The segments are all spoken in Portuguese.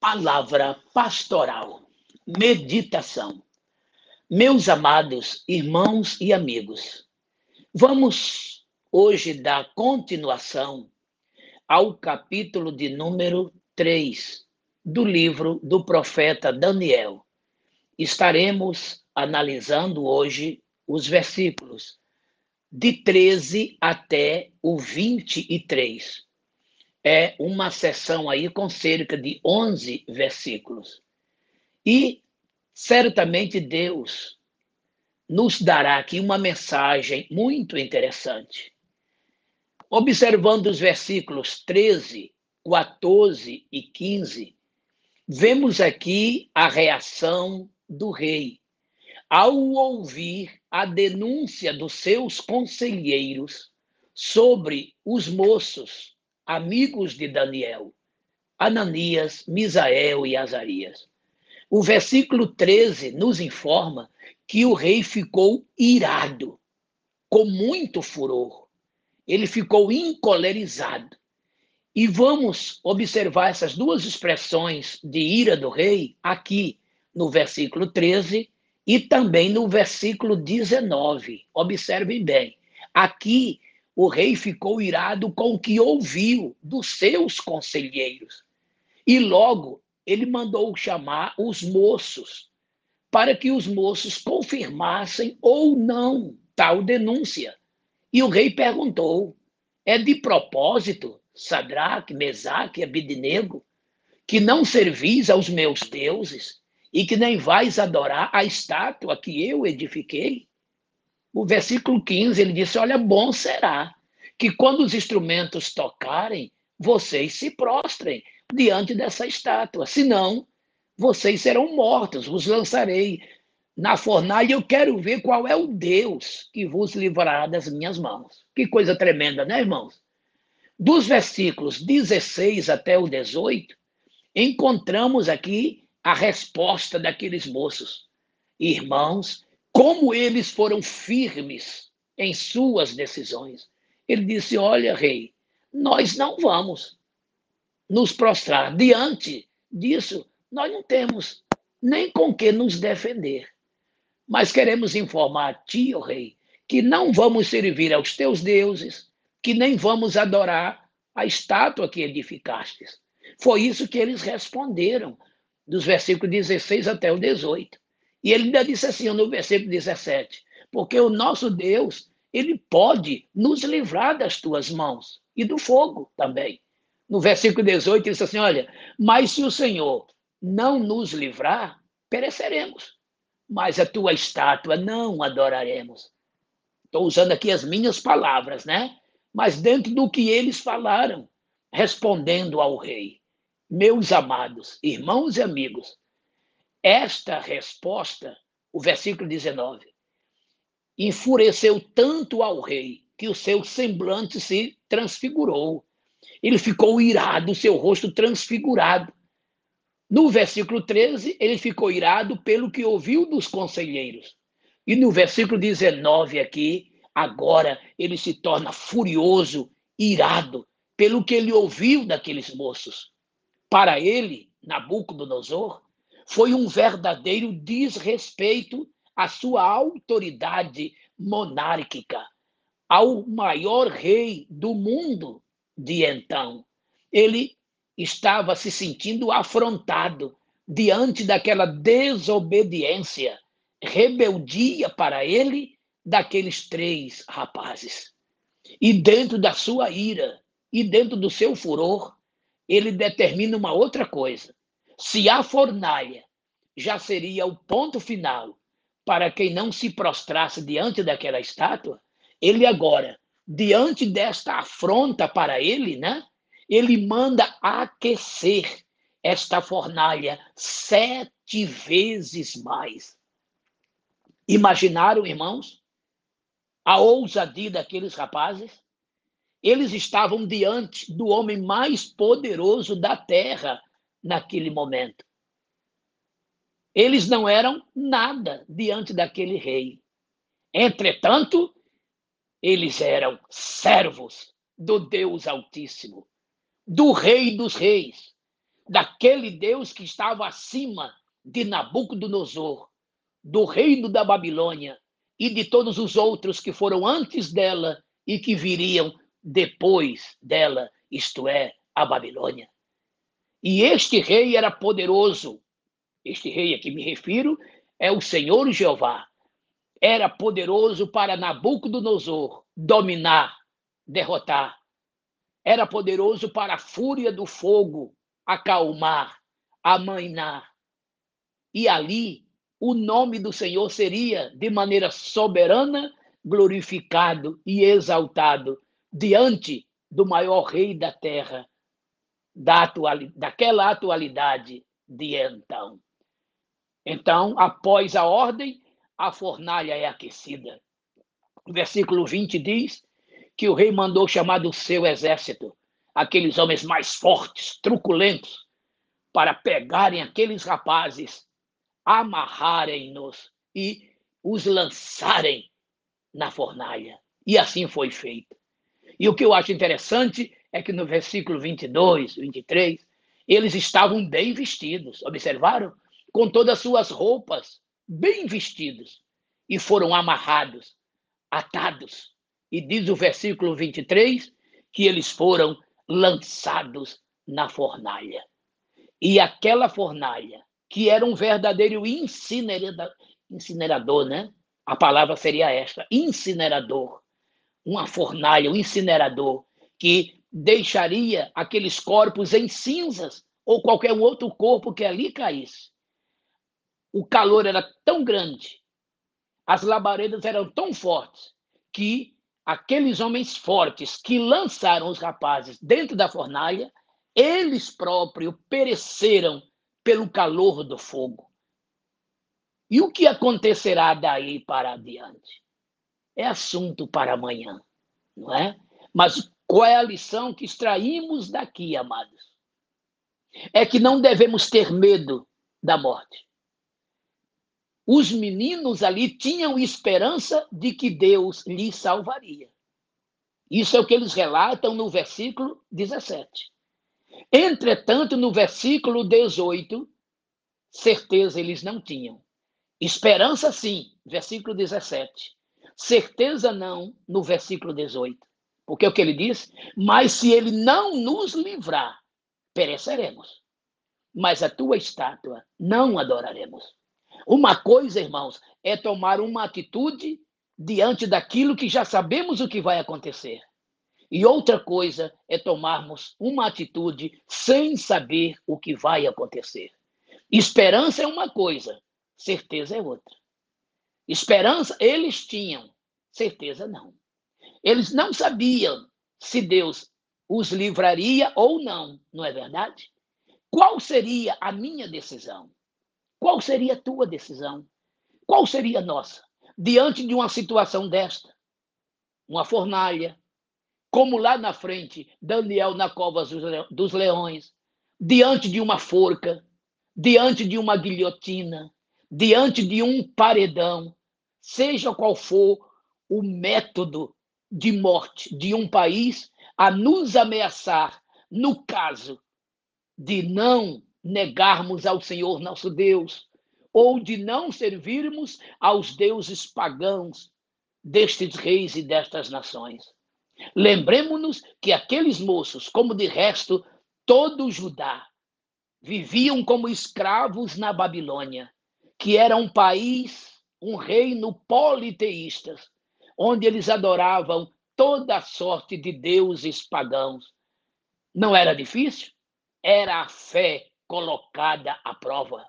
Palavra pastoral. Meditação. Meus amados irmãos e amigos, vamos hoje dar continuação ao capítulo de número 3 do livro do profeta Daniel. Estaremos analisando hoje os versículos de 13 até o 23 é uma sessão aí com cerca de 11 versículos. E certamente Deus nos dará aqui uma mensagem muito interessante. Observando os versículos 13, 14 e 15, vemos aqui a reação do rei ao ouvir a denúncia dos seus conselheiros sobre os moços amigos de Daniel, Ananias, Misael e Azarias. O versículo 13 nos informa que o rei ficou irado, com muito furor. Ele ficou encolerizado. E vamos observar essas duas expressões de ira do rei aqui no versículo 13 e também no versículo 19. Observem bem. Aqui o rei ficou irado com o que ouviu dos seus conselheiros. E logo ele mandou chamar os moços, para que os moços confirmassem ou não tal denúncia. E o rei perguntou: É de propósito, Sadraque, Mesaque e Abidnego, que não servis aos meus deuses e que nem vais adorar a estátua que eu edifiquei? O versículo 15, ele disse: Olha, bom será que quando os instrumentos tocarem, vocês se prostrem diante dessa estátua, senão vocês serão mortos, vos lançarei na fornalha. Eu quero ver qual é o Deus que vos livrará das minhas mãos. Que coisa tremenda, né, irmãos? Dos versículos 16 até o 18, encontramos aqui a resposta daqueles moços. Irmãos, como eles foram firmes em suas decisões. Ele disse: Olha, rei, nós não vamos nos prostrar diante disso. Nós não temos nem com que nos defender. Mas queremos informar a ti, ó rei, que não vamos servir aos teus deuses, que nem vamos adorar a estátua que edificastes. Foi isso que eles responderam, dos versículos 16 até o 18. E ele ainda disse assim no versículo 17: Porque o nosso Deus, ele pode nos livrar das tuas mãos e do fogo também. No versículo 18, ele disse assim: Olha, mas se o Senhor não nos livrar, pereceremos, mas a tua estátua não adoraremos. Estou usando aqui as minhas palavras, né? Mas dentro do que eles falaram, respondendo ao rei. Meus amados, irmãos e amigos, esta resposta, o versículo 19, enfureceu tanto ao rei que o seu semblante se transfigurou. Ele ficou irado, seu rosto transfigurado. No versículo 13, ele ficou irado pelo que ouviu dos conselheiros. E no versículo 19 aqui, agora ele se torna furioso, irado, pelo que ele ouviu daqueles moços. Para ele, Nabucodonosor, foi um verdadeiro desrespeito à sua autoridade monárquica, ao maior rei do mundo de então. Ele estava se sentindo afrontado diante daquela desobediência, rebeldia para ele daqueles três rapazes. E dentro da sua ira e dentro do seu furor, ele determina uma outra coisa. Se a fornalha já seria o ponto final para quem não se prostrasse diante daquela estátua, ele agora, diante desta afronta para ele, né? Ele manda aquecer esta fornalha sete vezes mais. Imaginaram, irmãos, a ousadia daqueles rapazes? Eles estavam diante do homem mais poderoso da terra naquele momento. Eles não eram nada diante daquele rei. Entretanto, eles eram servos do Deus Altíssimo, do Rei dos Reis, daquele Deus que estava acima de Nabucodonosor, do reino da Babilônia e de todos os outros que foram antes dela e que viriam depois dela, isto é, a Babilônia. E este rei era poderoso. Este rei a que me refiro é o Senhor Jeová. Era poderoso para Nabucodonosor dominar, derrotar. Era poderoso para a fúria do fogo acalmar, amainar. E ali o nome do Senhor seria de maneira soberana glorificado e exaltado diante do maior rei da terra, da daquela atualidade de então. Então, após a ordem, a fornalha é aquecida. O versículo 20 diz que o rei mandou chamar do seu exército aqueles homens mais fortes, truculentos, para pegarem aqueles rapazes, amarrarem-nos e os lançarem na fornalha. E assim foi feito. E o que eu acho interessante é que no versículo 22, 23, eles estavam bem vestidos, observaram? Com todas as suas roupas, bem vestidos, e foram amarrados, atados. E diz o versículo 23 que eles foram lançados na fornalha. E aquela fornalha, que era um verdadeiro incinerador, incinerador, né? A palavra seria esta: incinerador. Uma fornalha, um incinerador, que deixaria aqueles corpos em cinzas ou qualquer outro corpo que ali caísse. O calor era tão grande, as labaredas eram tão fortes, que aqueles homens fortes que lançaram os rapazes dentro da fornalha, eles próprios pereceram pelo calor do fogo. E o que acontecerá daí para adiante? É assunto para amanhã, não é? Mas qual é a lição que extraímos daqui, amados? É que não devemos ter medo da morte os meninos ali tinham esperança de que Deus lhes salvaria. Isso é o que eles relatam no versículo 17. Entretanto, no versículo 18, certeza eles não tinham. Esperança, sim, versículo 17. Certeza, não, no versículo 18. Porque é o que ele diz? Mas se ele não nos livrar, pereceremos. Mas a tua estátua não adoraremos. Uma coisa, irmãos, é tomar uma atitude diante daquilo que já sabemos o que vai acontecer. E outra coisa é tomarmos uma atitude sem saber o que vai acontecer. Esperança é uma coisa, certeza é outra. Esperança eles tinham, certeza não. Eles não sabiam se Deus os livraria ou não, não é verdade? Qual seria a minha decisão? Qual seria a tua decisão? Qual seria a nossa? Diante de uma situação desta, uma fornalha, como lá na frente, Daniel na cova dos leões, diante de uma forca, diante de uma guilhotina, diante de um paredão, seja qual for o método de morte de um país a nos ameaçar, no caso de não negarmos ao Senhor nosso Deus, ou de não servirmos aos deuses pagãos destes reis e destas nações. Lembremos-nos que aqueles moços, como de resto todo Judá, viviam como escravos na Babilônia, que era um país, um reino politeístas, onde eles adoravam toda sorte de deuses pagãos. Não era difícil? Era a fé colocada à prova.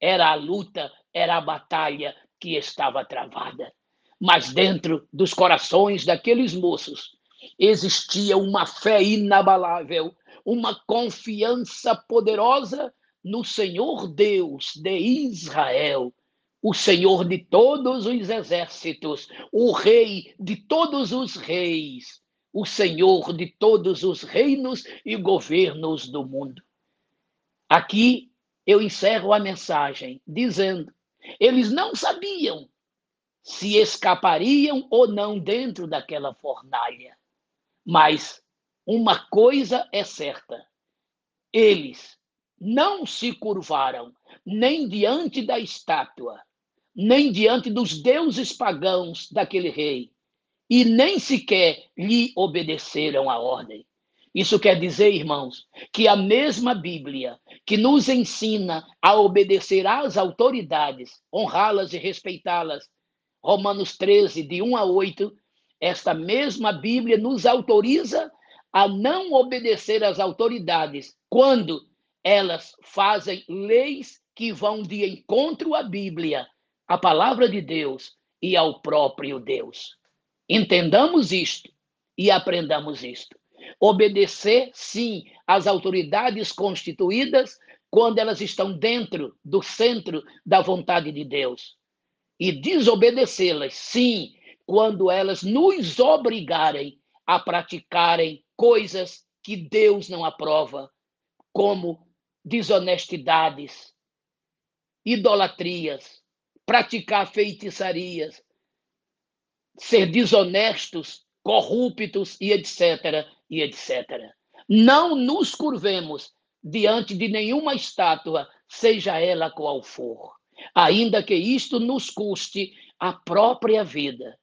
Era a luta, era a batalha que estava travada. Mas dentro dos corações daqueles moços existia uma fé inabalável, uma confiança poderosa no Senhor Deus de Israel, o Senhor de todos os exércitos, o Rei de todos os reis, o Senhor de todos os reinos e governos do mundo. Aqui eu encerro a mensagem dizendo: eles não sabiam se escapariam ou não dentro daquela fornalha. Mas uma coisa é certa: eles não se curvaram nem diante da estátua, nem diante dos deuses pagãos daquele rei, e nem sequer lhe obedeceram a ordem. Isso quer dizer, irmãos, que a mesma Bíblia que nos ensina a obedecer às autoridades, honrá-las e respeitá-las, Romanos 13, de 1 a 8, esta mesma Bíblia nos autoriza a não obedecer às autoridades quando elas fazem leis que vão de encontro à Bíblia, à palavra de Deus e ao próprio Deus. Entendamos isto e aprendamos isto. Obedecer, sim, às autoridades constituídas quando elas estão dentro do centro da vontade de Deus. E desobedecê-las, sim, quando elas nos obrigarem a praticarem coisas que Deus não aprova, como desonestidades, idolatrias, praticar feitiçarias, ser desonestos, corruptos e etc, e etc. Não nos curvemos diante de nenhuma estátua, seja ela qual for, ainda que isto nos custe a própria vida.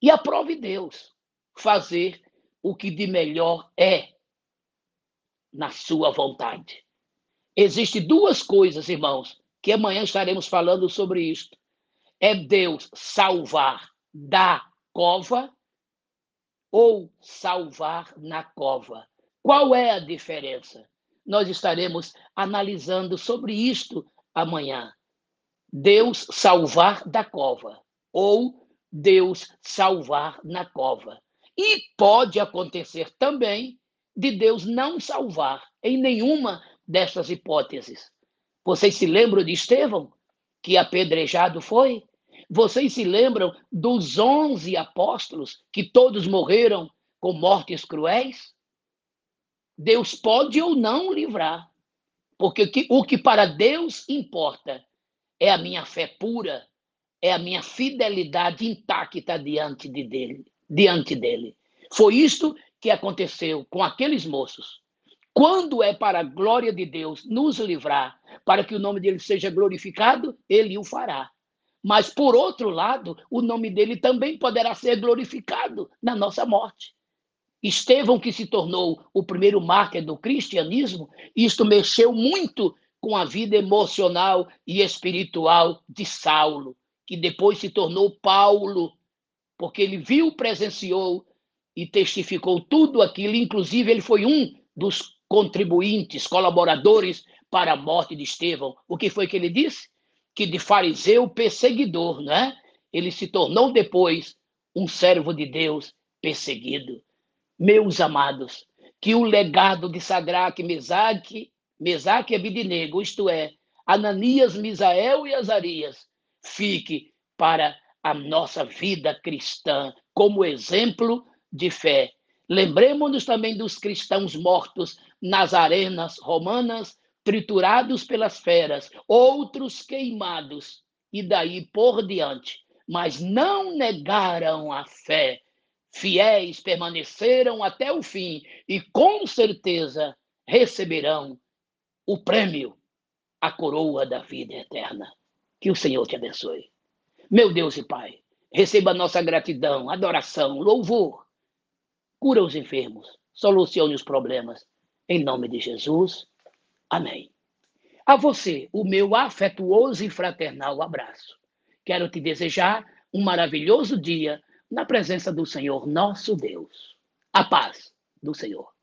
E aprove Deus fazer o que de melhor é na sua vontade. Existem duas coisas, irmãos, que amanhã estaremos falando sobre isto. É Deus salvar da cova ou salvar na cova. Qual é a diferença? Nós estaremos analisando sobre isto amanhã. Deus salvar da cova ou Deus salvar na cova. E pode acontecer também de Deus não salvar em nenhuma dessas hipóteses. Vocês se lembram de Estevão, que apedrejado foi? Vocês se lembram dos onze apóstolos que todos morreram com mortes cruéis? Deus pode ou não livrar, porque o que para Deus importa é a minha fé pura, é a minha fidelidade intacta diante de dele, diante dele. Foi isto que aconteceu com aqueles moços. Quando é para a glória de Deus nos livrar, para que o nome dele seja glorificado, ele o fará. Mas, por outro lado, o nome dele também poderá ser glorificado na nossa morte. Estevão, que se tornou o primeiro mártir do cristianismo, isto mexeu muito com a vida emocional e espiritual de Saulo, que depois se tornou Paulo, porque ele viu, presenciou e testificou tudo aquilo, inclusive ele foi um dos contribuintes, colaboradores para a morte de Estevão. O que foi que ele disse? Que de fariseu perseguidor, né? Ele se tornou depois um servo de Deus perseguido. Meus amados, que o legado de Sadraque, Mesaque, Mesaque e Abidinego, isto é, Ananias, Misael e Azarias, fique para a nossa vida cristã como exemplo de fé. Lembremos-nos também dos cristãos mortos nas arenas romanas, triturados pelas feras, outros queimados, e daí por diante. Mas não negaram a fé, fiéis permaneceram até o fim e com certeza receberão o prêmio, a coroa da vida eterna. Que o Senhor te abençoe. Meu Deus e Pai, receba nossa gratidão, adoração, louvor cura os enfermos, solucione os problemas. Em nome de Jesus. Amém. A você, o meu afetuoso e fraternal abraço. Quero te desejar um maravilhoso dia na presença do Senhor nosso Deus. A paz do Senhor.